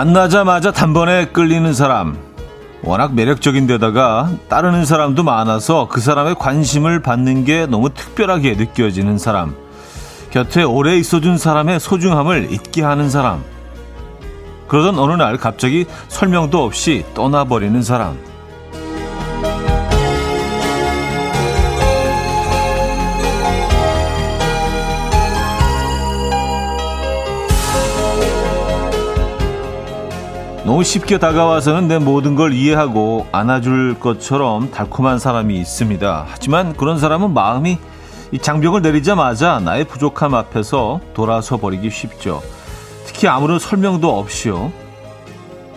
만나자마자 단번에 끌리는 사람. 워낙 매력적인 데다가 따르는 사람도 많아서 그 사람의 관심을 받는 게 너무 특별하게 느껴지는 사람. 곁에 오래 있어준 사람의 소중함을 잊게 하는 사람. 그러던 어느 날 갑자기 설명도 없이 떠나버리는 사람. 너무 쉽게 다가와서는 내 모든 걸 이해하고 안아줄 것처럼 달콤한 사람이 있습니다. 하지만 그런 사람은 마음이 이 장벽을 내리자마자 나의 부족함 앞에서 돌아서 버리기 쉽죠. 특히 아무런 설명도 없이요.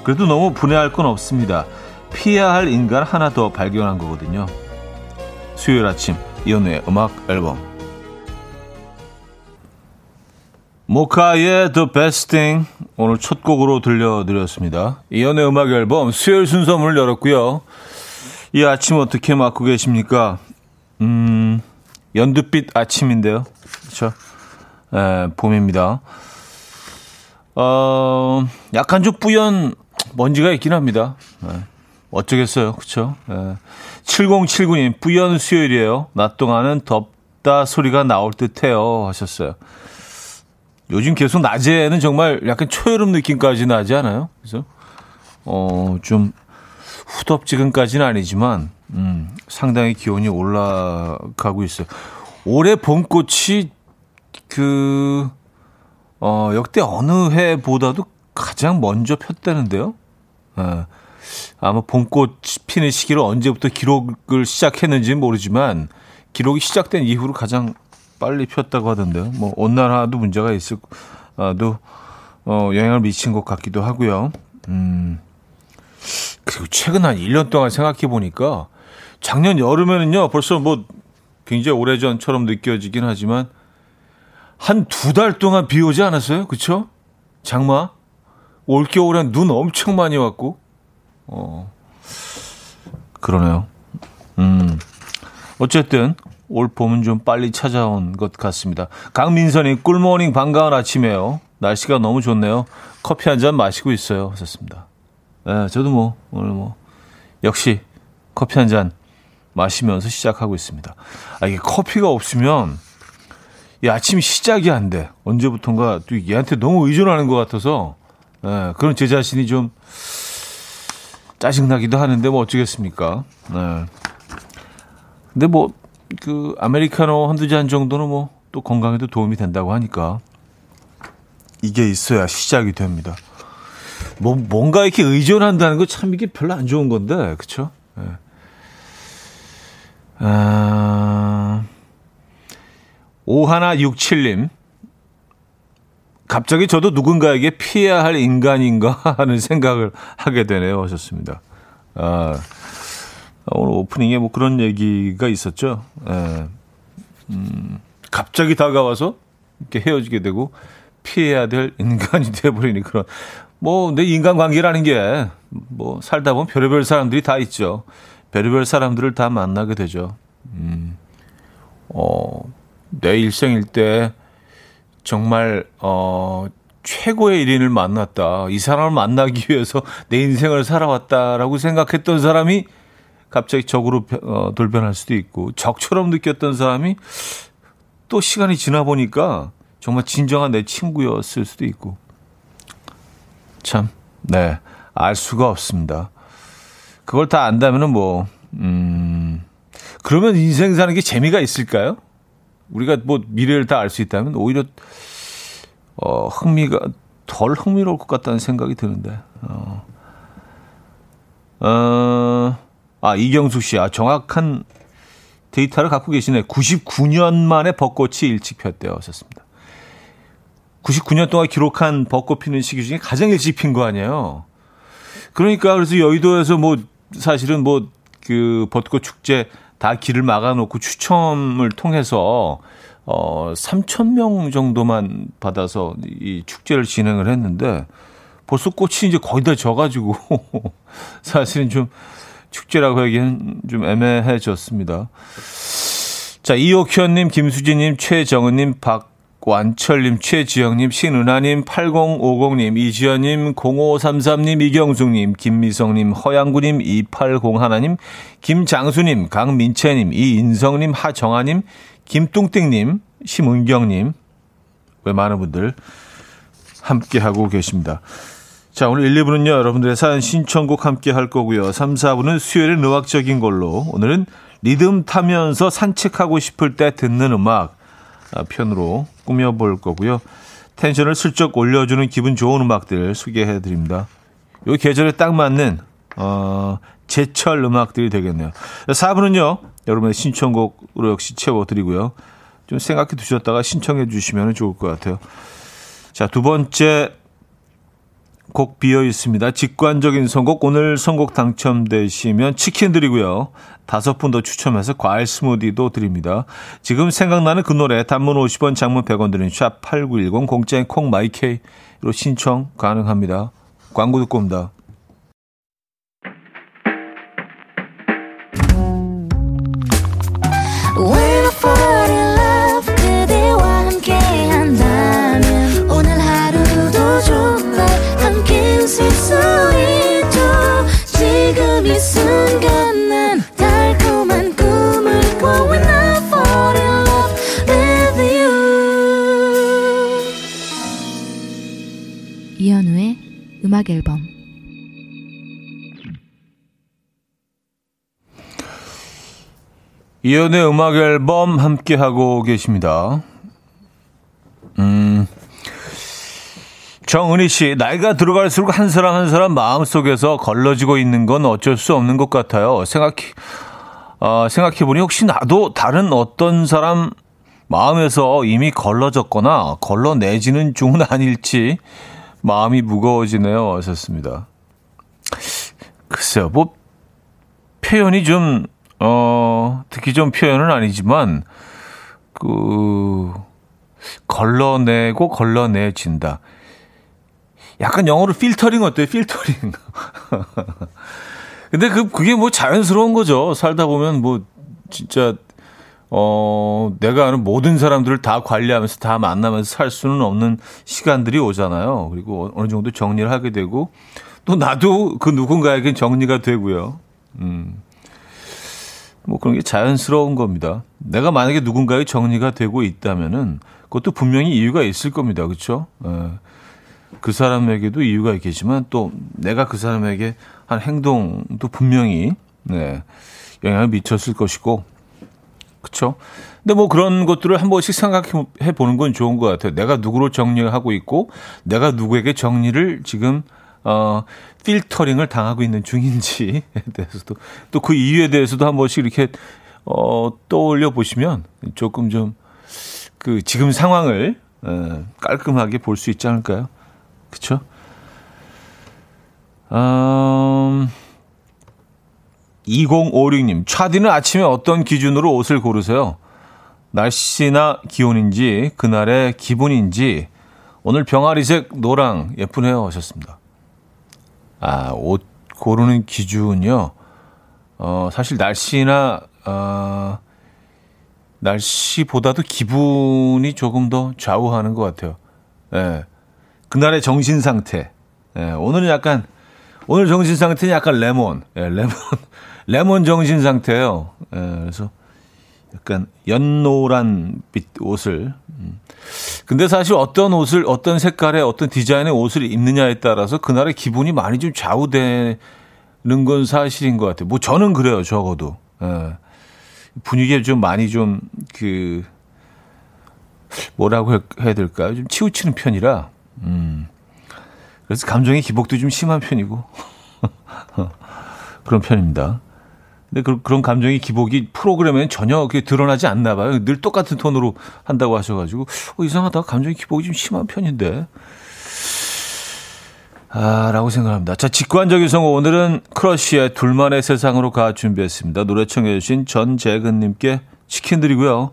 그래도 너무 분해할 건 없습니다. 피해야 할 인간 하나 더 발견한 거거든요. 수요일 아침 이연우의 음악 앨범 모카의 The Best Thing 오늘 첫 곡으로 들려드렸습니다. 이연의 음악 앨범 수요일 순서 문을 열었고요. 이 아침 어떻게 맞고 계십니까? 음, 연두빛 아침인데요. 그렇죠? 에, 봄입니다. 어, 약간 좀 뿌연 먼지가 있긴 합니다. 에, 어쩌겠어요. 그렇죠? 7079님 뿌연 수요일이에요. 낮 동안은 덥다 소리가 나올 듯해요 하셨어요. 요즘 계속 낮에는 정말 약간 초여름 느낌까지 나지 않아요? 그래서 어, 좀 후덥지근까지는 아니지만 음, 상당히 기온이 올라가고 있어요. 올해 봄꽃이 그 어, 역대 어느 해보다도 가장 먼저 폈다는데요. 예. 아마 봄꽃 피는 시기를 언제부터 기록을 시작했는지는 모르지만 기록이 시작된 이후로 가장 빨리 폈다고 하던데요. 뭐 온난화도 문제가 있을 도 어, 영향을 미친 것 같기도 하고요. 음. 그리고 최근 한 1년 동안 생각해 보니까 작년 여름에는요. 벌써 뭐 굉장히 오래전처럼 느껴지긴 하지만 한 두 달 동안 비 오지 않았어요? 그쵸? 장마? 올겨울엔 눈 엄청 많이 왔고. 어. 그러네요. 음. 어쨌든 올 봄은 좀 빨리 찾아온 것 같습니다. 강민선이 꿀모닝 반가운 아침에요. 날씨가 너무 좋네요. 커피 한 잔 마시고 있어요. 하셨습니다. 네, 저도 뭐 오늘 뭐 역시 커피 한 잔 마시면서 시작하고 있습니다. 아, 이게 커피가 없으면 이 아침 시작이 안 돼. 언제부턴가 또 얘한테 너무 의존하는 것 같아서 네, 그런 제 자신이 좀 짜증나기도 하는데 뭐 어쩌겠습니까. 네. 근데 뭐 그 아메리카노 한두 잔 정도는 뭐 또 건강에도 도움이 된다고 하니까 이게 있어야 시작이 됩니다. 뭐 뭔가 이렇게 의존한다는 거 참 이게 별로 안 좋은 건데 그렇죠? 네. 아, 5167님 갑자기 저도 누군가에게 피해야 할 인간인가 하는 생각을 하게 되네요 하셨습니다. 아, 오늘 오프닝에 뭐 그런 얘기가 있었죠. 예. 음, 갑자기 다가와서 이렇게 헤어지게 되고 피해야 될 인간이 돼버리니 그런 뭐 내 인간관계라는 게 뭐 살다 보면 별의별 사람들이 다 있죠. 별의별 사람들을 다 만나게 되죠. 음, 어, 내 일생일 때 정말 어 최고의 일인을 만났다. 이 사람을 만나기 위해서 내 인생을 살아왔다라고 생각했던 사람이 갑자기 적으로 어, 돌변할 수도 있고 적처럼 느꼈던 사람이 또 시간이 지나 보니까 정말 진정한 내 친구였을 수도 있고 참, 네, 알 수가 없습니다. 그걸 다 안다면은 뭐, 음, 그러면 인생 사는 게 재미가 있을까요? 우리가 뭐 미래를 다 알 수 있다면 오히려 어, 흥미가 덜 흥미로울 것 같다는 생각이 드는데. 어, 어 아, 이경숙 씨, 아, 정확한 데이터를 갖고 계시네. 99년 만에 벚꽃이 일찍 폈대요. 하셨습니다. 99년 동안 기록한 벚꽃 피는 시기 중에 가장 일찍 핀 거 아니에요. 그러니까 그래서 여의도에서 뭐 사실은 뭐 그 벚꽃 축제 다 길을 막아놓고 추첨을 통해서 어 3천 명 정도만 받아서 이 축제를 진행을 했는데 벌써 꽃이 이제 거의 다 져가지고 사실은 좀 축제라고 하기엔 좀 애매해졌습니다. 자, 이옥현님, 김수진님, 최정은님, 박완철님, 최지영님, 신은하님, 8050님, 이지연님, 0533님, 이경숙님, 김미성님, 허양구님, 2801님, 김장수님, 강민채님, 이인성님, 하정아님, 김뚱땡님, 심은경님, 왜 많은 분들 함께하고 계십니다. 자, 오늘 1, 2부는요, 여러분들의 사연 신청곡 함께 할 거고요. 3, 4부는 수요일의 의학적인 걸로. 오늘은 리듬 타면서 산책하고 싶을 때 듣는 음악 아, 편으로 꾸며볼 거고요. 텐션을 슬쩍 올려주는 기분 좋은 음악들 소개해 드립니다. 요 계절에 딱 맞는, 어, 제철 음악들이 되겠네요. 4부는요, 여러분의 신청곡으로 역시 채워드리고요. 좀 생각해 두셨다가 신청해 주시면 좋을 것 같아요. 자, 두 번째 곡 비어 있습니다. 직관적인 선곡 오늘 선곡 당첨되시면 치킨 드리고요. 다섯 분 더 추첨해서 과일 스무디도 드립니다. 지금 생각나는 그 노래 단문 50원 장문 100원 드리는 샵8910 공짜인 콩 마이K로 신청 가능합니다. 광고 듣고 옵니다. 음악 앨범 이연의 음악 앨범 함께 하고 계십니다. 음. 정은희 씨, 나이가 들어갈수록 한 사람 한 사람 마음속에서 걸러지고 있는 건 어쩔 수 없는 것 같아요. 생각해, 어, 생각해보니 혹시 나도 다른 어떤 사람 마음에서 이미 걸러졌거나 걸러내지는 중은 아닐지 마음이 무거워지네요. 하셨습니다. 글쎄요, 뭐, 표현이 좀, 어, 듣기 좀 표현은 아니지만, 그, 걸러내고 걸러내진다. 약간 영어로 필터링 어때요? 필터링. 근데 그, 그게 뭐 자연스러운 거죠. 살다 보면 뭐, 진짜, 어, 내가 아는 모든 사람들을 다 관리하면서 다 만나면서 살 수는 없는 시간들이 오잖아요. 그리고 어느 정도 정리를 하게 되고 또 나도 그 누군가에겐 정리가 되고요. 음. 뭐 그런 게 자연스러운 겁니다. 내가 만약에 누군가의 정리가 되고 있다면은 그것도 분명히 이유가 있을 겁니다. 그렇죠? 예. 그 사람에게도 이유가 있겠지만 또 내가 그 사람에게 한 행동도 분명히 네, 영향을 미쳤을 것이고 그렇죠. 근데 뭐 그런 것들을 한 번씩 생각해 보는 건 좋은 것 같아요. 내가 누구로 정리하고 있고 내가 누구에게 정리를 지금 어 필터링을 당하고 있는 중인지에 대해서도 또 그 이유에 대해서도 한 번씩 이렇게 어 떠올려 보시면 조금 좀 그 지금 상황을 어, 깔끔하게 볼 수 있지 않을까요? 그렇죠? 음 2056님, 차디는 아침에 어떤 기준으로 옷을 고르세요? 날씨나 기온인지, 그날의 기분인지, 오늘 병아리색 노랑 예쁘네요. 하셨습니다. 아, 옷 고르는 기준이요? 어, 사실 날씨나, 어, 날씨보다도 기분이 조금 더 좌우하는 것 같아요. 예. 그날의 정신 상태. 예, 오늘은 약간, 오늘 정신 상태는 약간 레몬. 예, 레몬. 레몬 정신 상태예요. 예, 그래서 약간 연노란 빛 옷을. 음. 근데 사실 어떤 옷을 어떤 색깔의 어떤 디자인의 옷을 입느냐에 따라서 그날의 기분이 많이 좀 좌우되는 건 사실인 것 같아요. 뭐 저는 그래요. 적어도 예. 분위기에 좀 많이 좀 그 뭐라고 해야 될까요? 좀 치우치는 편이라. 음. 그래서 감정의 기복도 좀 심한 편이고 그런 편입니다. 근데 그, 런 감정의 기복이 프로그램에는 전혀 그게 드러나지 않나 봐요. 늘 똑같은 톤으로 한다고 하셔가지고 어, 이상하다. 감정의 기복이 좀 심한 편인데. 아, 라고 생각합니다. 자, 직관적인 성우. 오늘은 크러쉬의 둘만의 세상으로 가 준비했습니다. 노래 청해주신 전재근님께 치킨 드리고요.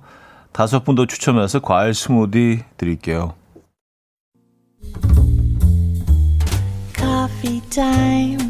다섯 분 더 추첨해서 과일 스무디 드릴게요. 커피 타임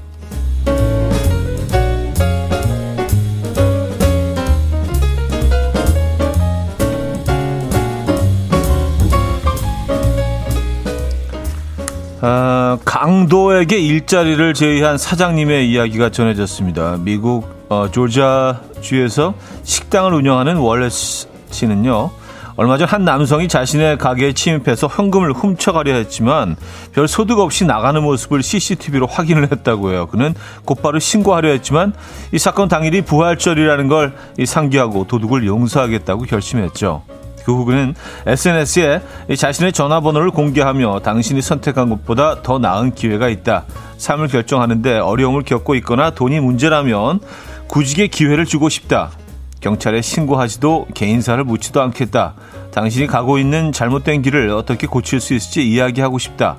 아, 강도에게 일자리를 제의한 사장님의 이야기가 전해졌습니다. 미국 어, 조지아주에서 식당을 운영하는 월레스 씨는요. 얼마 전 한 남성이 자신의 가게에 침입해서 현금을 훔쳐가려 했지만 별 소득 없이 나가는 모습을 CCTV로 확인을 했다고 해요. 그는 곧바로 신고하려 했지만 이 사건 당일이 부활절이라는 걸 상기하고 도둑을 용서하겠다고 결심했죠. 그후 그는 SNS에 자신의 전화번호를 공개하며 당신이 선택한 것보다 더 나은 기회가 있다. 삶을 결정하는데 어려움을 겪고 있거나 돈이 문제라면 구직의 기회를 주고 싶다. 경찰에 신고하지도 개인사를 묻지도 않겠다. 당신이 가고 있는 잘못된 길을 어떻게 고칠 수 있을지 이야기하고 싶다.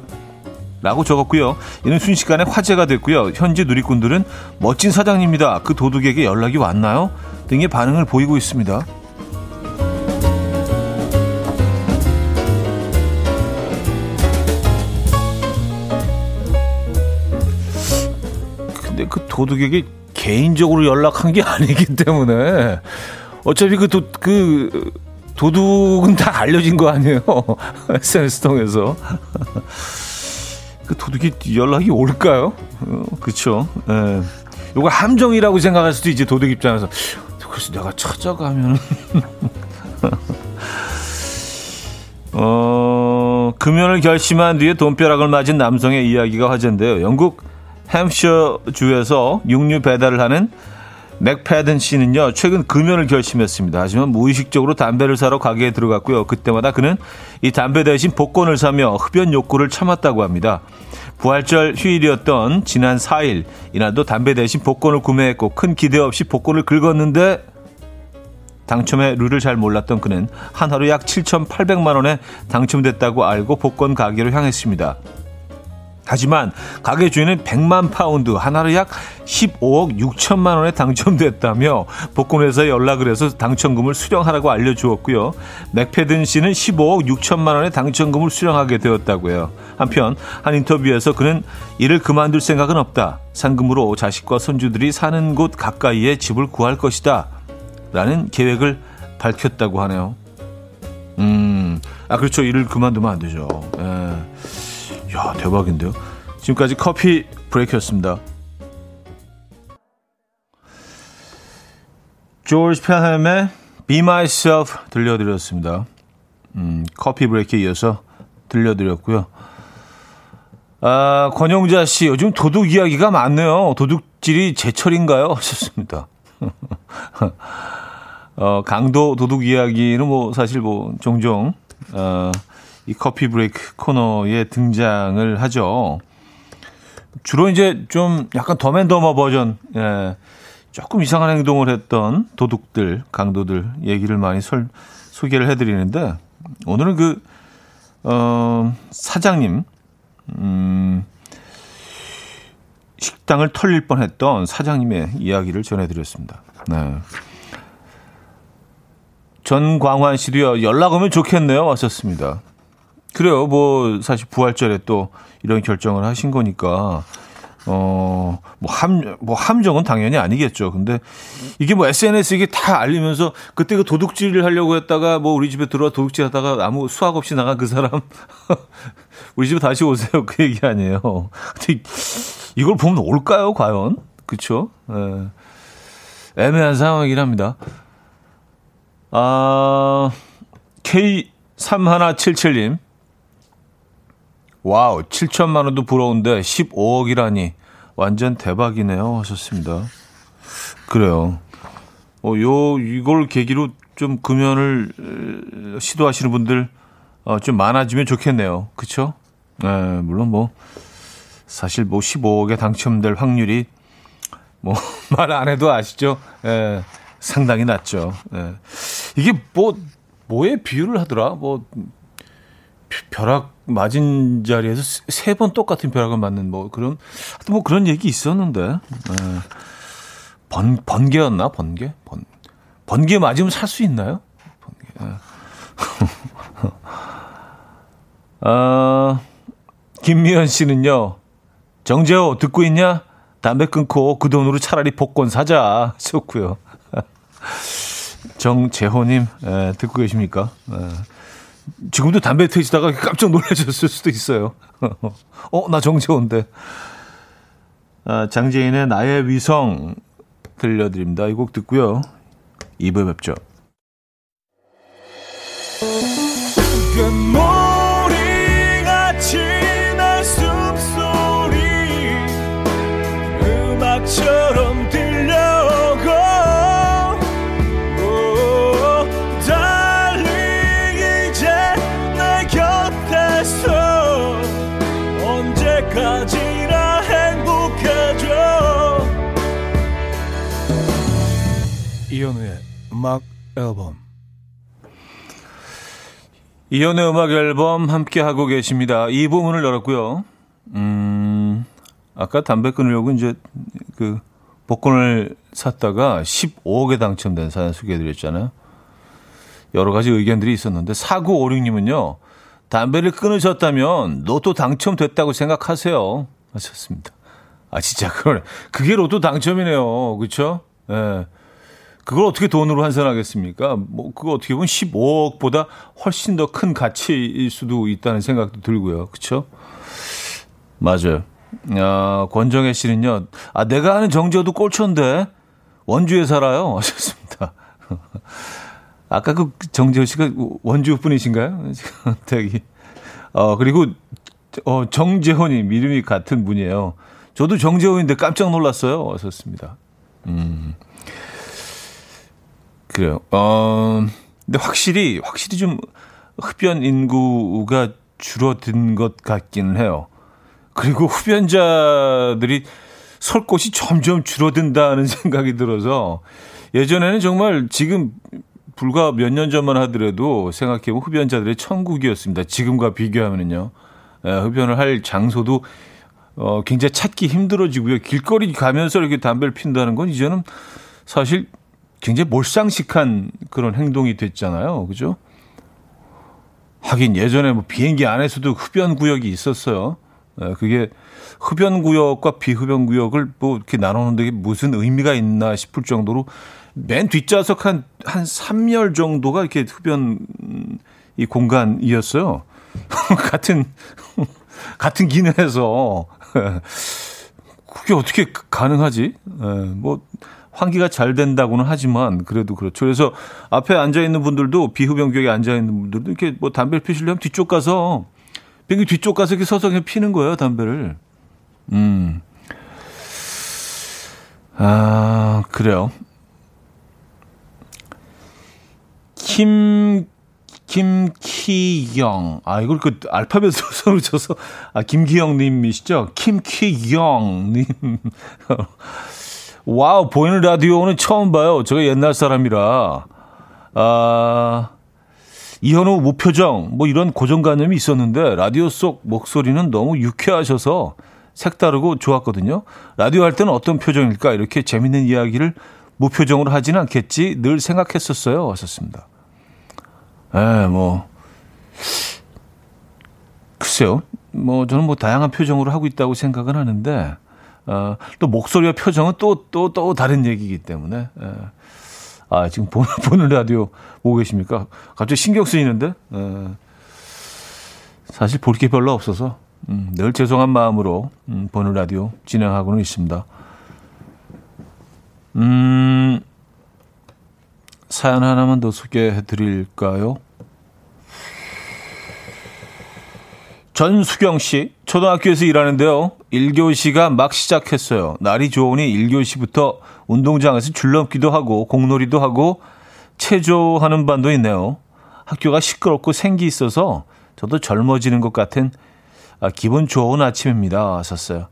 라고 적었고요. 이는 순식간에 화제가 됐고요. 현지 누리꾼들은 멋진 사장님이다. 그 도둑에게 연락이 왔나요? 등의 반응을 보이고 있습니다. 근데 그 도둑에게 개인적으로 연락한 게 아니기 때문에 어차피 그, 도, 그 도둑은 다 알려진 거 아니에요? SNS 통해서. 그 도둑이 연락이 올까요? 어, 그쵸. 예. 요거 함정이라고 생각할 수도 있지, 도둑 입장에서. 그래서 내가 찾아가면. 어, 금연을 결심한 뒤에 돈벼락을 맞은 남성의 이야기가 화제인데요. 영국 햄셔 주에서 육류 배달을 하는 맥패든 씨는요, 최근 금연을 결심했습니다. 하지만 무의식적으로 담배를 사러 가게에 들어갔고요. 그때마다 그는 이 담배 대신 복권을 사며 흡연 욕구를 참았다고 합니다. 부활절 휴일이었던 지난 4일, 이날도 담배 대신 복권을 구매했고 큰 기대 없이 복권을 긁었는데 당첨의 룰을 잘 몰랐던 그는 한 하루 약 7,800만 원에 당첨됐다고 알고 복권 가게로 향했습니다. 하지만 가게 주인은 100만 파운드, 한화로 약 15억 6천만 원에 당첨됐다며 복권회사에 연락을 해서 당첨금을 수령하라고 알려주었고요. 맥패든 씨는 15억 6천만 원의 당첨금을 수령하게 되었다고 해요. 한편 한 인터뷰에서 그는 이를 그만둘 생각은 없다. 상금으로 자식과 손주들이 사는 곳 가까이에 집을 구할 것이다. 라는 계획을 밝혔다고 하네요. 음, 아, 그렇죠. 일을 그만두면 안 되죠. 예. 야 대박인데요. 지금까지 커피 브레이크였습니다. 조지 펜햄의 Be Myself 들려드렸습니다. 음, 커피 브레이크에 이어서 들려드렸고요. 아, 권영자 씨, 요즘 도둑 이야기가 많네요. 도둑질이 제철인가요? 하셨습니다. 어, 강도 도둑 이야기는 뭐 사실 뭐 종종 어, 이 커피 브레이크 코너에 등장을 하죠. 주로 이제 좀 약간 더맨더머 버전, 예, 조금 이상한 행동을 했던 도둑들, 강도들 얘기를 많이 설, 소개를 해드리는데, 오늘은 그, 어, 사장님, 음, 식당을 털릴 뻔 했던 사장님의 이야기를 전해드렸습니다. 네. 전광환 씨도요, 연락 오면 좋겠네요. 왔었습니다. 그래요. 뭐 사실 부활절에 또 이런 결정을 하신 거니까 어, 뭐 함, 뭐 함정은 당연히 아니겠죠. 근데 이게 뭐 SNS 이게 다 알리면서 그때 그 도둑질을 하려고 했다가 뭐 우리 집에 들어와 도둑질 하다가 아무 수학 없이 나간 그 사람 우리 집에 다시 오세요. 그 얘기 아니에요. 근데 이걸 보면 올까요? 과연? 예. 애매한 상황이긴 합니다. 아, K3177님. 와우, 7천만 원도 부러운데 15억이라니 완전 대박이네요. 하셨습니다. 그래요. 어, 요, 이걸 계기로 좀 금연을 시도하시는 분들 어, 좀 많아지면 좋겠네요. 그쵸? 네, 물론 뭐, 사실 뭐 15억에 당첨될 확률이 뭐, 말 안 해도 아시죠? 예, 상당히 낮죠. 예. 이게 뭐, 뭐에 비유를 하더라? 뭐, 벼락 맞은 자리에서 세 번 똑같은 벼락을 맞는 뭐 그런 하여튼 뭐 그런 얘기 있었는데 네. 번 번개였나 번개 번 번개 맞으면 살 수 있나요? 번개. 아, 김미연 씨는요, 정재호 듣고 있냐? 담배 끊고 그 돈으로 차라리 복권 사자. 좋고요. 정재호님, 에, 듣고 계십니까? 에, 지금도 담배 태우시다가 깜짝 놀라셨을 수도 있어요. 어, 나 정재호인데. 아, 장재인의 나의 위성 들려드립니다. 이 곡 듣고요. 2부에 뵙죠. 음악처럼 이현우의 음악 앨범 이현우의 음악 앨범 함께 하고 계십니다. 이 부분을 열었고요. 음, 아까 담배 끊으려고 이제 그 복권을 샀다가 15억에 당첨된 사연 소개해드렸잖아요. 여러 가지 의견들이 있었는데 4956님은요. 담배를 끊으셨다면 로또 당첨됐다고 생각하세요. 하셨습니다. 아 진짜 그러네. 그게 로또 당첨이네요. 그렇죠? 예. 네. 그걸 어떻게 돈으로 환산하겠습니까? 뭐, 그거 어떻게 보면 15억보다 훨씬 더 큰 가치일 수도 있다는 생각도 들고요. 그쵸? 맞아요. 아, 권정혜 씨는요, 아, 내가 아는 정재호도 꼴초인데, 원주에 살아요. 하셨습니다. 아까 그 정재호 씨가 원주 분이신가요? 되게. 어, 그리고, 어, 정재호님, 이름이 같은 분이에요. 저도 정재호인데 깜짝 놀랐어요. 하셨습니다. 음. 그래요. 어, 근데 확실히, 확실히 좀 흡연 인구가 줄어든 것 같기는 해요. 그리고 흡연자들이 설 곳이 점점 줄어든다는 생각이 들어서 예전에는 정말 지금 불과 몇 년 전만 하더라도 생각해보면 흡연자들의 천국이었습니다. 지금과 비교하면은요. 예, 흡연을 할 장소도 어, 굉장히 찾기 힘들어지고요. 길거리 가면서 이렇게 담배를 핀다는 건 이제는 사실 굉장히 몰상식한 그런 행동이 됐잖아요. 그죠? 하긴 예전에 뭐 비행기 안에서도 흡연 구역이 있었어요. 예, 그게 흡연 구역과 비흡연 구역을 뭐 이렇게 나누는 데 무슨 의미가 있나 싶을 정도로 맨 뒷좌석 한, 한 3열 정도가 이렇게 흡연 이 공간이었어요. 같은, 같은 기내에서. 그게 어떻게 가능하지? 예, 뭐, 환기가 잘 된다고는 하지만 그래도 그렇죠. 그래서 앞에 앉아 있는 분들도 비흡연 구역에 앉아 있는 분들도 이렇게 뭐 담배를 피시려면 뒤쪽 가서 비행기 뒤쪽 가서 이렇게 서서 그냥 피는 거예요, 담배를. 음. 아, 그래요. 김, 김키영. 아, 이걸 그 알파벳으로 서로 쳐서, 아, 김기영 님이시죠? 김키영 님. 와우, 보이는 라디오는 처음 봐요. 제가 옛날 사람이라. 아, 이현우 무표정 뭐 이런 고정관념이 있었는데 라디오 속 목소리는 너무 유쾌하셔서 색다르고 좋았거든요. 라디오 할 때는 어떤 표정일까 이렇게 재밌는 이야기를 무표정으로 하지는 않겠지 늘 생각했었어요. 왔었습니다. 에, 뭐 글쎄요. 뭐 저는 뭐 다양한 표정으로 하고 있다고 생각은 하는데 어, 또 목소리와 표정은 또 또 또 다른 얘기이기 때문에 에. 아, 지금 보는, 보는 라디오 보고 계십니까? 갑자기 신경 쓰이는데? 에, 사실 볼 게 별로 없어서 음, 늘 죄송한 마음으로 음, 보는 라디오 진행하고는 있습니다. 음, 사연 하나만 더 소개해 드릴까요? 전수경 씨, 초등학교에서 일하는데요. 1교시가 막 시작했어요. 날이 좋으니 1교시부터 운동장에서 줄넘기도 하고 공놀이도 하고 체조하는 반도 있네요. 학교가 시끄럽고 생기 있어서 저도 젊어지는 것 같은 아, 기분 좋은 아침입니다. 썼어요.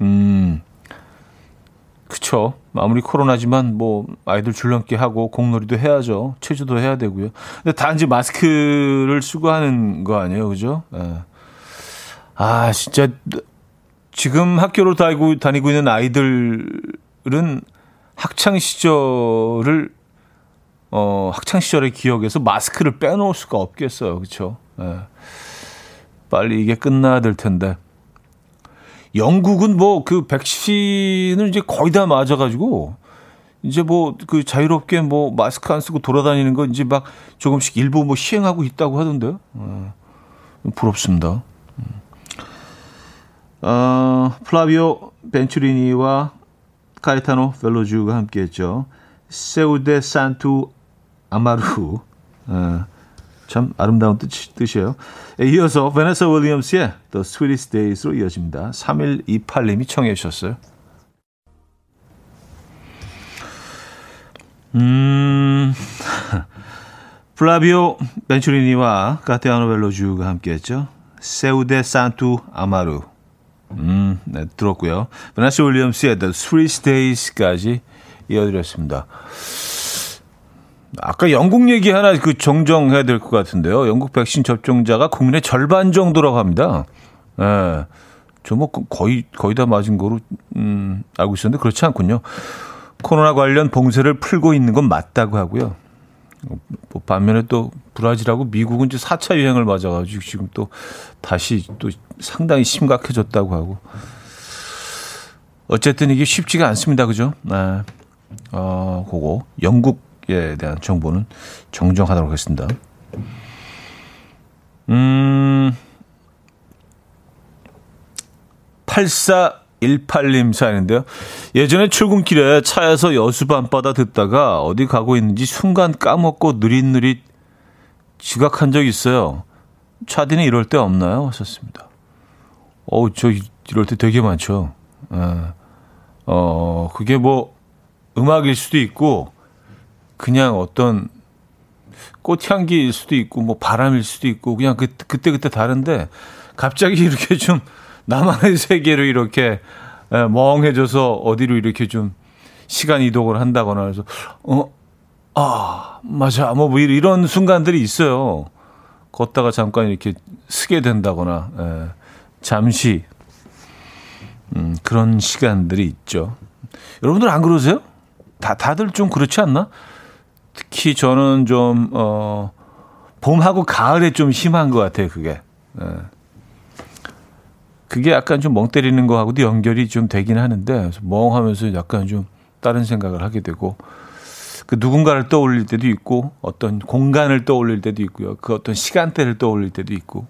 음, 그쵸. 아무리 코로나지만 뭐 아이들 줄넘기 하고 공놀이도 해야죠. 체조도 해야 되고요. 근데 단지 마스크를 쓰고 하는 거 아니에요, 그죠? 예. 아 진짜 지금 학교로 다니고 다니고 있는 아이들 학창 시절을 어, 학창 시절의 기억에서 마스크를 빼놓을 수가 없겠어요. 그렇죠? 예. 빨리 이게 끝나야 될 텐데. 영국은 뭐 그 백신을 이제 거의 다 맞아 가지고 이제 뭐 그 자유롭게 뭐 마스크 안 쓰고 돌아다니는 거 이제 막 조금씩 일부 뭐 시행하고 있다고 하던데요. 어, 부럽습니다. 음. 어, 플라비오 벤츄리니와 카이타노 벨로주가 함께했죠. Céu de Santo Amaro. 어, 참 아름다운 뜻, 뜻이에요. 이어서 베네사 윌리엄스의 The Sweetest Days로 이어집니다. 3128님이 청해 주셨어요. 음, 플라비오 벤츄리니와 카에타노 벨로주가 함께했죠. 세우데 산투 아마루. 음, 네, 들었고요. 베네사 윌리엄스의 The Sweetest Days까지 이어드렸습니다. 아까 영국 얘기 하나 그 정정해야 될 것 같은데요. 영국 백신 접종자가 국민의 절반 정도라고 합니다. 예. 저뭐 거의 거의 다 맞은 거로 음, 알고 있었는데 그렇지 않군요. 코로나 관련 봉쇄를 풀고 있는 건 맞다고 하고요. 뭐 반면에 또 브라질하고 미국은 이제 4차 유행을 맞아가지고 지금 또 다시 또 상당히 심각해졌다고 하고. 어쨌든 이게 쉽지가 않습니다. 그죠? 네. 어, 그거. 영국에 대한 정보는 정정하도록 하겠습니다. 음, 8418님 사연인데요. 예전에 출근길에 차에서 여수 밤바다 듣다가 어디 가고 있는지 순간 까먹고 느릿느릿 지각한 적 있어요. 차디는 이럴 때 없나요? 하셨습니다. 어우, 저 이럴 때 되게 많죠. 에. 어, 그게 뭐 음악일 수도 있고 그냥 어떤 꽃향기일 수도 있고 뭐 바람일 수도 있고 그냥 그, 그때 그때 다른데 갑자기 이렇게 좀 나만의 세계로 이렇게 멍해져서 어디로 이렇게 좀 시간 이동을 한다거나 해서 어, 아, 맞아. 뭐, 뭐 이런 순간들이 있어요. 걷다가 잠깐 이렇게 쓰게 된다거나, 에, 잠시, 음, 그런 시간들이 있죠. 여러분들 안 그러세요? 다, 다들 좀 그렇지 않나? 특히 저는 좀, 어, 봄하고 가을에 좀 심한 것 같아요, 그게. 에. 그게 약간 좀 멍 때리는 거하고도 연결이 좀 되긴 하는데, 멍하면서 약간 좀 다른 생각을 하게 되고, 그 누군가를 떠올릴 때도 있고, 어떤 공간을 떠올릴 때도 있고요. 그 어떤 시간대를 떠올릴 때도 있고,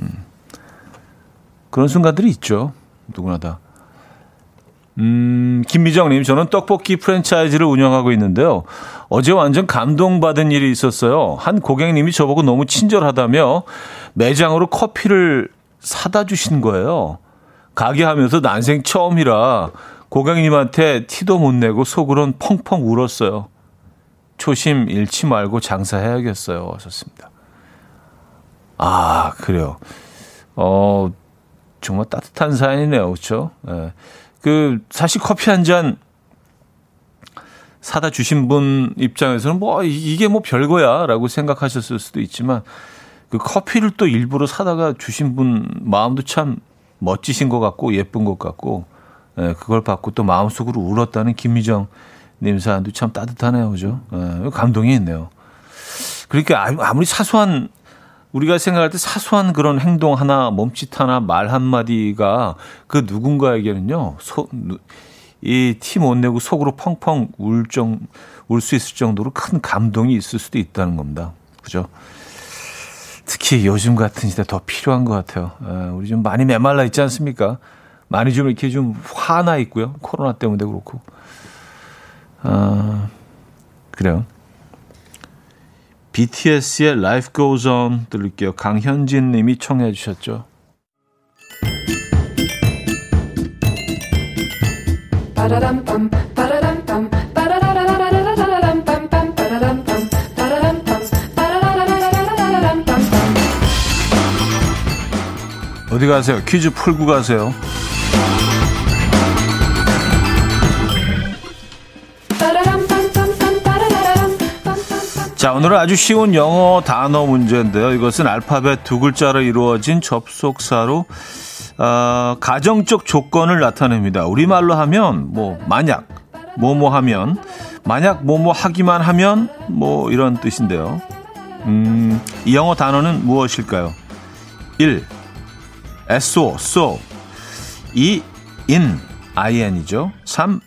음. 그런 순간들이 있죠. 누구나 다. 음, 김미정님, 저는 떡볶이 프랜차이즈를 운영하고 있는데요. 어제 완전 감동받은 일이 있었어요. 한 고객님이 저보고 너무 친절하다며 매장으로 커피를 사다 주신 거예요. 가게 하면서 난생 처음이라 고객님한테 티도 못 내고 속으론 펑펑 울었어요. 초심 잃지 말고 장사해야겠어요. 하셨습니다. 아, 그래요. 어, 정말 따뜻한 사연이네요. 그렇죠? 예. 그 사실 커피 한 잔 사다 주신 분 입장에서는 뭐 이게 뭐 별거야라고 생각하셨을 수도 있지만 그 커피를 또 일부러 사다가 주신 분 마음도 참 멋지신 것 같고 예쁜 것 같고 예, 그걸 받고 또 마음속으로 울었다는 김미정 님 사연도 참 따뜻하네요. 그죠? 예, 감동이 있네요. 그러니까 아무리 사소한 우리가 생각할 때 사소한 그런 행동 하나, 몸짓 하나, 말 한마디가 그 누군가에게는요, 이티 못 내고 속으로 펑펑 울 정, 울 수 있을 정도로 큰 감동이 있을 수도 있다는 겁니다. 그죠? 특히 요즘 같은 시대 더 필요한 것 같아요. 우리 좀 많이 메말라 있지 않습니까? 많이 좀 이렇게 좀 화나 있고요. 코로나 때문에 그렇고. 아, 그래요. BTS의 Life Goes On 들을게요. 강현진 님이 청해 주셨죠. 어디 가세요? 퀴즈 풀고 가세요. 자, 오늘은 아주 쉬운 영어 단어 문제인데요. 이것은 알파벳 두 글자로 이루어진 접속사로 어, 가정적 조건을 나타냅니다. 우리말로 하면 뭐 만약 뭐뭐 하면 만약 뭐뭐 하기만 하면 뭐 이런 뜻인데요. 음, 이 영어 단어는 무엇일까요? 1. So, so. 2. in, in이죠. 3.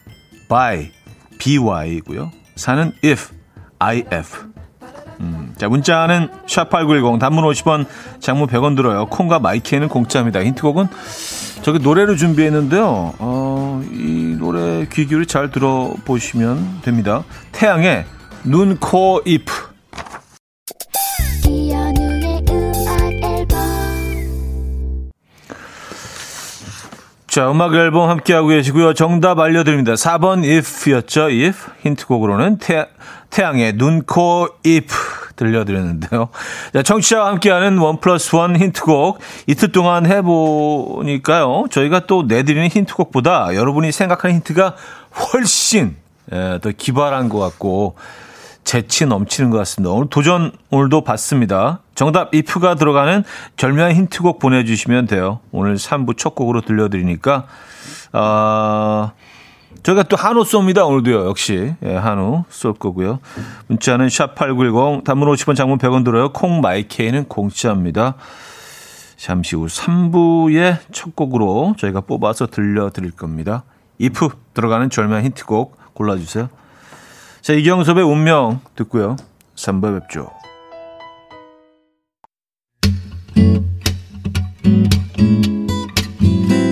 by, by이고요. 4는 if, if. 음, 자, 문자는 샵8910 단문 50원, 장문 100원 들어요. 콩과 마이키에는 공짜입니다. 힌트곡은 저기 노래를 준비했는데요. 어, 이 노래 귀 기울여 잘 들어보시면 됩니다. 태양의 눈, 코, 잎. 자, 음악 앨범 함께하고 계시고요. 정답 알려드립니다. 4번 if였죠. if. 힌트곡으로는 태, 태양의 눈, 코, 잎 들려드렸는데요. 자, 청취자와 함께하는 원 플러스 원 힌트곡 이틀 동안 해보니까요. 저희가 또 내드리는 힌트곡보다 여러분이 생각하는 힌트가 훨씬 예, 더 기발한 것 같고 재치 넘치는 것 같습니다. 오늘 도전 오늘도 받습니다. 정답 if가 들어가는 절묘한 힌트곡 보내주시면 돼요. 오늘 3부 첫 곡으로 들려드리니까 아 저희가 또 한우 쏩니다. 오늘도요. 역시 예, 한우 쏠 거고요. 문자는 샵8910 단문 50원 장문 100원 들어요. 콩 마이케이는 공짜입니다. 잠시 후 3부의 첫 곡으로 저희가 뽑아서 들려드릴 겁니다. if 들어가는 절묘한 힌트곡 골라주세요. 자, 이경섭의 운명 듣고요. 3부 뵙죠.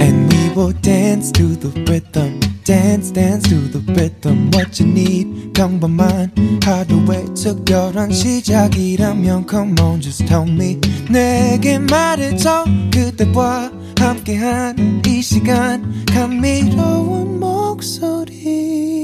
And we will dance to the rhythm. dance dance to the rhythm what you need 평범한 하루의 특별한 시작이라면 come on just tell me 내게 말해줘 그대와 함께한 이 시간 감미로운 목소리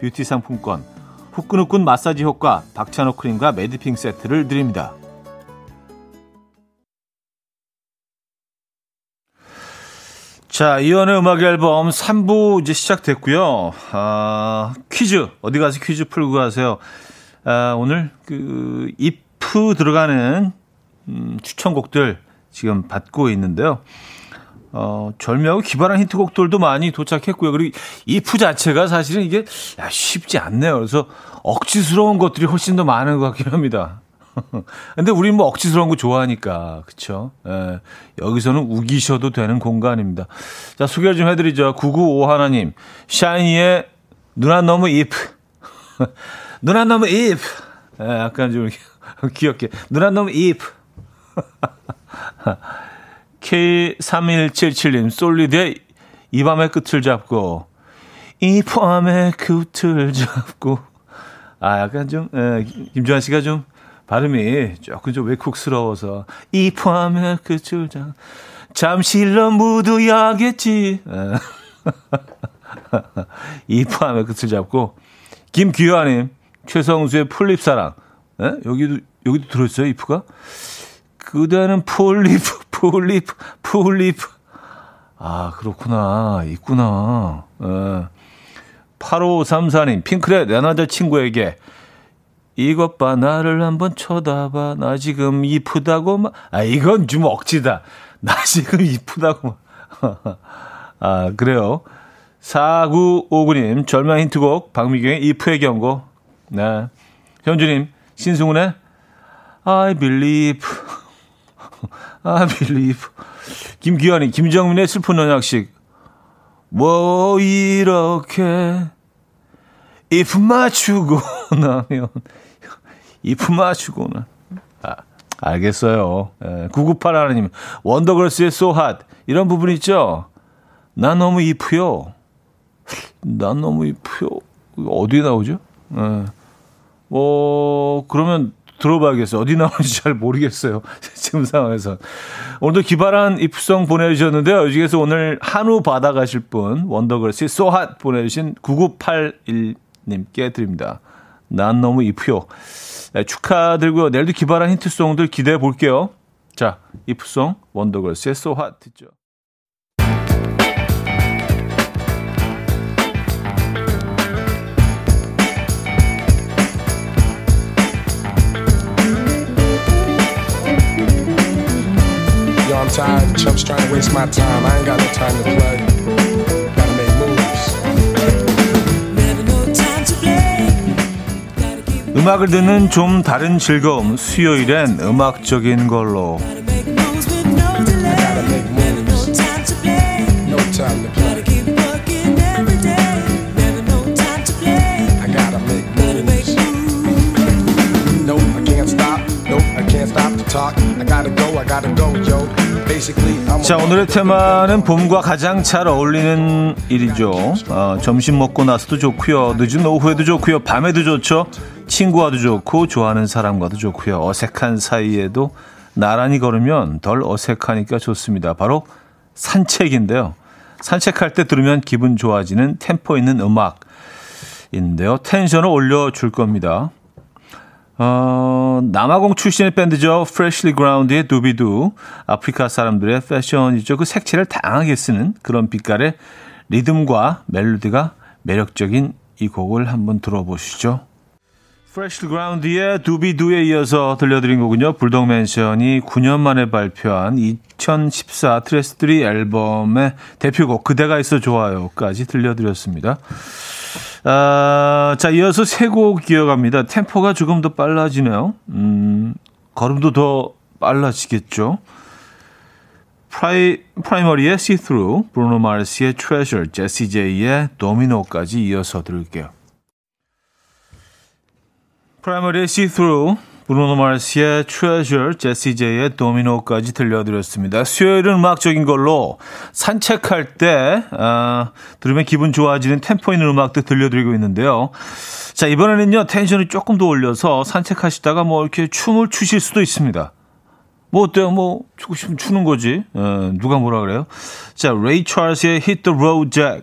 뷰티 상품권, 후끈후끈 마사지 효과 박찬호 크림과 매디핑 세트를 드립니다. 자, 이연의 음악 앨범 3부 이제 시작됐고요. 아, 퀴즈. 어디 가서 퀴즈 풀고 가세요. 아, 오늘 그 if 들어가는 음, 추천곡들 지금 받고 있는데요. 어, 절묘하고 기발한 히트곡들도 많이 도착했고요. 그리고 if 자체가 사실은 이게 야, 쉽지 않네요. 그래서 억지스러운 것들이 훨씬 더 많은 것 같긴 합니다. 근데 우리 뭐 억지스러운 거 좋아하니까 그쵸? 예, 여기서는 우기셔도 되는 공간입니다. 자 소개 좀 해드리죠. 995 하나님 샤이니의 누나 너무 잎 누나 너무 잎 예, 약간 좀 귀엽게 누나 너무 잎 K3177님 솔리드의 이 밤의 끝을 잡고 이 밤의 끝을 잡고. 아 약간 좀 에, 김주환 씨가 좀 발음이 조금 좀 외국스러워서 이 밤의 끝을 잡 잠실로 묻어야겠지. 이 밤의 끝을 잡고 김규환님 최성수의 풀립사랑. 에? 여기도 여기도 들었어요 이프가 그대는 폴리프 폴리프 폴리프 아 그렇구나 있구나 에. 8534님 핑클의 내 남자친구에게 이것 봐, 나를 한번 쳐다봐. 나 지금 이쁘다고 막. 아, 이건 좀 억지다. 나 지금 이쁘다고 막. 아, 그래요. 4959님, 절망 힌트곡, 박미경의 이프의 경고. 네. 현주님, 신승훈의 I believe. I believe. 김기환이, 김정민의 슬픈 언약식. 뭐, 이렇게, if 맞추고 나면, if 맞추고는. 아, 알겠어요. 예, 998 하나님, 원더걸스의 So Hot. 이런 부분 있죠? 난 너무 이프요. 난 너무 이프요. 어디에 나오죠? 예. 뭐, 그러면 들어봐야겠어요. 어디 나오는지 잘 모르겠어요. 지금 상황에서. 오늘도 기발한 입성 보내주셨는데요. 이 중에서 오늘 한우 받아가실 분, 원더걸스의 소핫 보내주신 9981님께 드립니다. 난 너무 이프요. 네, 축하드리고요. 내일도 기발한 힌트송들 기대해 볼게요. 자, 이프송, 원더걸스의 소핫 듣죠. I'm tired of chumps trying to waste my time. I ain't got no time to play. Gotta make moves. 음악을 듣는 좀 다른 즐거움. 수요일엔 음악적인 걸로. No time to play. 자, 오늘의 테마는 봄과 가장 잘 어울리는 일이죠. 어, 점심 먹고 나서도 좋고요. 늦은 오후에도 좋고요. 밤에도 좋죠. 친구와도 좋고 좋아하는 사람과도 좋고요. 어색한 사이에도 나란히 걸으면 덜 어색하니까 좋습니다. 바로 산책인데요. 산책할 때 들으면 기분 좋아지는 템포 있는 음악인데요. 텐션을 올려줄 겁니다. 어, 남아공 출신의 밴드죠. Freshly Ground의 두비두. 아프리카 사람들의 패션이죠. 그 색채를 다양하게 쓰는 그런 빛깔의 리듬과 멜로디가 매력적인 이 곡을 한번 들어보시죠. Freshly Ground의 Doo Be Doo에 이어서 들려드린 거군요. 불독맨션이 9년 만에 발표한 2014 Tres Three 앨범의 대표곡 그대가 있어 좋아요까지 들려드렸습니다. 아, 자, 이어서 세 곡 이어갑니다. 템포가 조금 더 빨라지네요. 음, 걸음도 더 빨라지겠죠. 프라이, 프라이머리의 See Through, 브루노 마르스의 Treasure, 제시 제이의 Domino까지 이어서 들을게요. 프라이머리의 Through, 브루노 마르스의 Treasure, 제시 제이의 Domino까지 들려드렸습니다. 수요일은 음악적인 걸로 산책할 때 아, 들으면 기분 좋아지는 템포 있는 음악도 들려드리고 있는데요. 자 이번에는요 텐션이 조금 더 올려서 산책하시다가 뭐 이렇게 춤을 추실 수도 있습니다. 뭐 어때요? 뭐 추고 싶으면 추는 거지. 에, 누가 뭐라 그래요? 자 레이 찰스의 Hit the Road Jack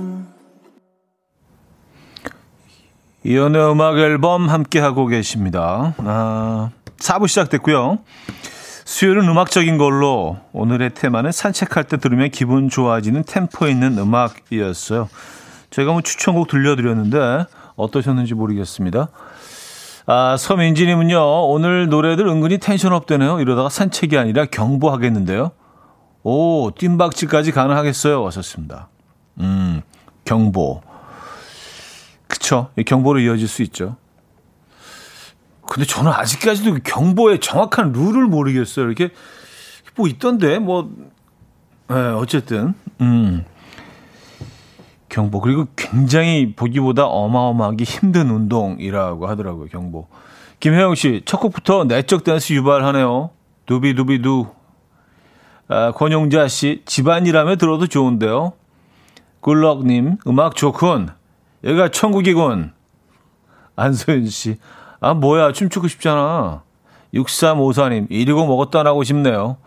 이현우의 음악 앨범 함께 하고 계십니다. 아, 4부 시작됐고요. 수요일은 음악적인 걸로 오늘의 테마는 산책할 때 들으면 기분 좋아지는 템포 있는 음악이었어요. 제가 뭐 추천곡 들려드렸는데 어떠셨는지 모르겠습니다. 아, 서민지님은요, 오늘 노래들 은근히 tension up 되네요. 이러다가 산책이 아니라 경보하겠는데요. 오, 뜀박질까지 가능하겠어요. 하셨습니다. 음, 경보. 그쵸. 경보로 이어질 수 있죠. 근데 저는 아직까지도 경보의 정확한 룰을 모르겠어요. 이렇게 뭐 있던데 뭐 네, 어쨌든 음. 경보 그리고 굉장히 보기보다 어마어마하게 힘든 운동이라고 하더라고요. 경보. 김혜영 씨, 첫 곡부터 내적 댄스 유발하네요. 두비두비두. 아, 권용자 씨, 집안일하며 들어도 좋은데요. 굴럭님, 음악 좋군. 여기가 천국이군. 안소연 씨, 아, 뭐야. 춤추고 싶잖아. 6354님, 이리고 먹었다 안 하고 싶네요.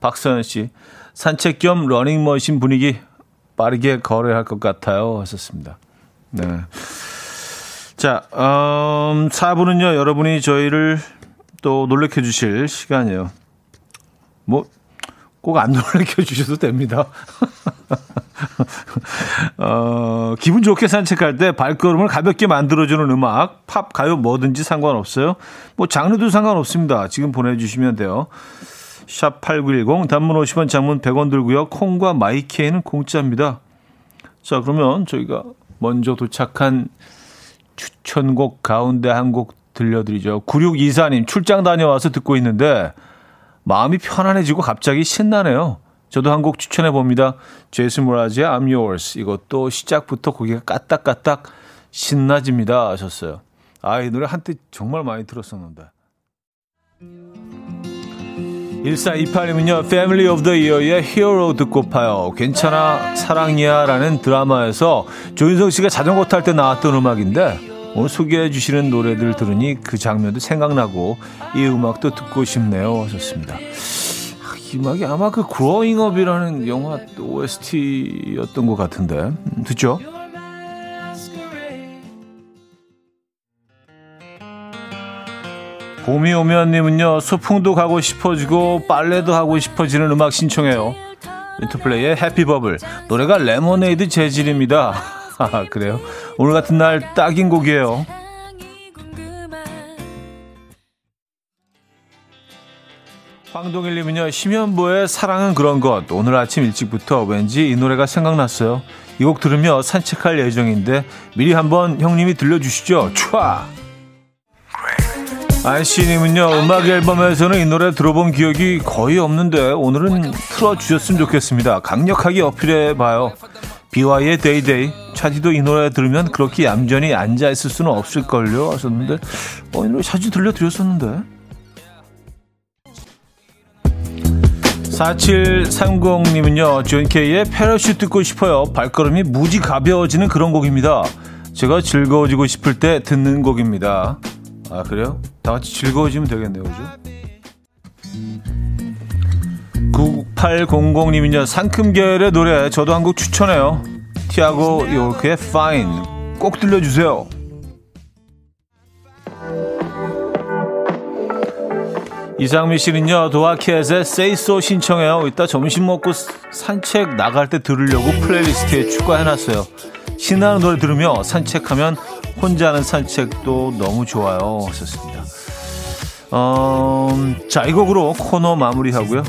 박서연 씨, 산책 겸 러닝머신 분위기 빠르게 걸어야 할 것 같아요. 하셨습니다. 네. 자, 음, 4부는요, 여러분이 저희를 또 놀래켜 주실 시간이에요. 뭐, 꼭 안 놀래켜 주셔도 됩니다. 어, 기분 좋게 산책할 때 발걸음을 가볍게 만들어주는 음악, 팝, 가요 뭐든지 상관없어요. 뭐 장르도 상관없습니다. 지금 보내주시면 돼요. 샵 8910 단문 50원 장문 100원 들고요. 콩과 마이케이는 공짜입니다. 자 그러면 저희가 먼저 도착한 추천곡 가운데 한 곡 들려드리죠. 9624님 출장 다녀와서 듣고 있는데 마음이 편안해지고 갑자기 신나네요. 저도 한 곡 추천해 봅니다. 제이슨 모라지의 I'm Yours. 이것도 시작부터 고개가 까딱까딱 신나집니다. 하셨어요. 아, 이 노래 한때 정말 많이 들었었는데. 1428님은요, Family of the Year의 Hero 듣고 파요. 괜찮아, 사랑이야 라는 드라마에서 조인성 씨가 자전거 탈 때 나왔던 음악인데, 오늘 소개해 주시는 노래들 들으니 그 장면도 생각나고, 이 음악도 듣고 싶네요. 하셨습니다. 이 음악이 아마 그 Growing Up이라는 영화 OST였던 것 같은데, 음, 듣죠? 봄이 오면님은요 소풍도 가고 싶어지고 빨래도 하고 싶어지는 음악 신청해요. 인터플레이의 해피버블 노래가 레모네이드 재질입니다. 아, 그래요? 오늘 같은 날 딱인 곡이에요. 황동일님은요 심연보의 사랑은 그런 것 오늘 아침 일찍부터 왠지 이 노래가 생각났어요. 이 곡 들으며 산책할 예정인데 미리 한번 형님이 들려주시죠. 촤! 안씨님은요 음악 앨범에서는 이 노래 들어본 기억이 거의 없는데 오늘은 틀어주셨으면 좋겠습니다. 강력하게 어필해봐요. BY의 데이데이 차디도 이 노래 들으면 그렇게 얌전히 앉아있을 수는 없을걸요 하셨는데 어, 이 노래 자주 들려드렸었는데 4730님은요 존 케이의 Parachute 듣고 싶어요 발걸음이 무지 가벼워지는 그런 곡입니다 제가 즐거워지고 싶을 때 듣는 곡입니다 아 그래요? 다 같이 즐거워지면 되겠네요, 그죠? 9800님은요, 상큼계열의 노래 저도 한 곡 추천해요. 티아고 요크의 Fine 꼭 들려주세요. 이상미 씨는요, Say So 신청해요. 이따 점심 먹고 산책 나갈 때 들으려고 playlist에 추가해놨어요. 신나는 노래 들으며 산책하면 혼자 하는 산책도 너무 좋아요. 하셨습니다. 어, 자, 이 곡으로 코너 마무리하고요.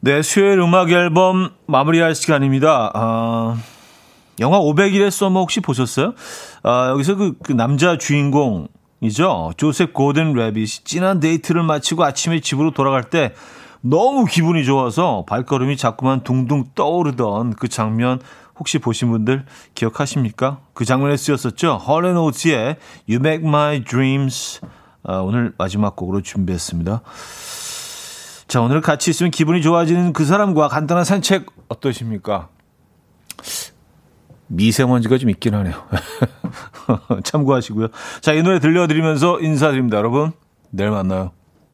네, 수요일 음악 앨범 마무리할 시간입니다. 아, 영화 500일의 썸머 혹시 보셨어요? 아, 여기서 그, 그 남자 주인공이죠. 조셉 고든 래빗이 진한 데이트를 마치고 아침에 집으로 돌아갈 때 너무 기분이 좋아서 발걸음이 자꾸만 둥둥 떠오르던 그 장면 혹시 보신 분들 기억하십니까? 그 장면에 쓰였었죠. 헐렌오츠의 You Make My Dreams 아, 오늘 마지막 곡으로 준비했습니다. 자 오늘 같이 있으면 기분이 좋아지는 그 사람과 간단한 산책 어떠십니까? 미세먼지가 좀 있긴 하네요. 참고하시고요. 자, 이 노래 들려드리면서 인사드립니다. 여러분, 내일 만나요.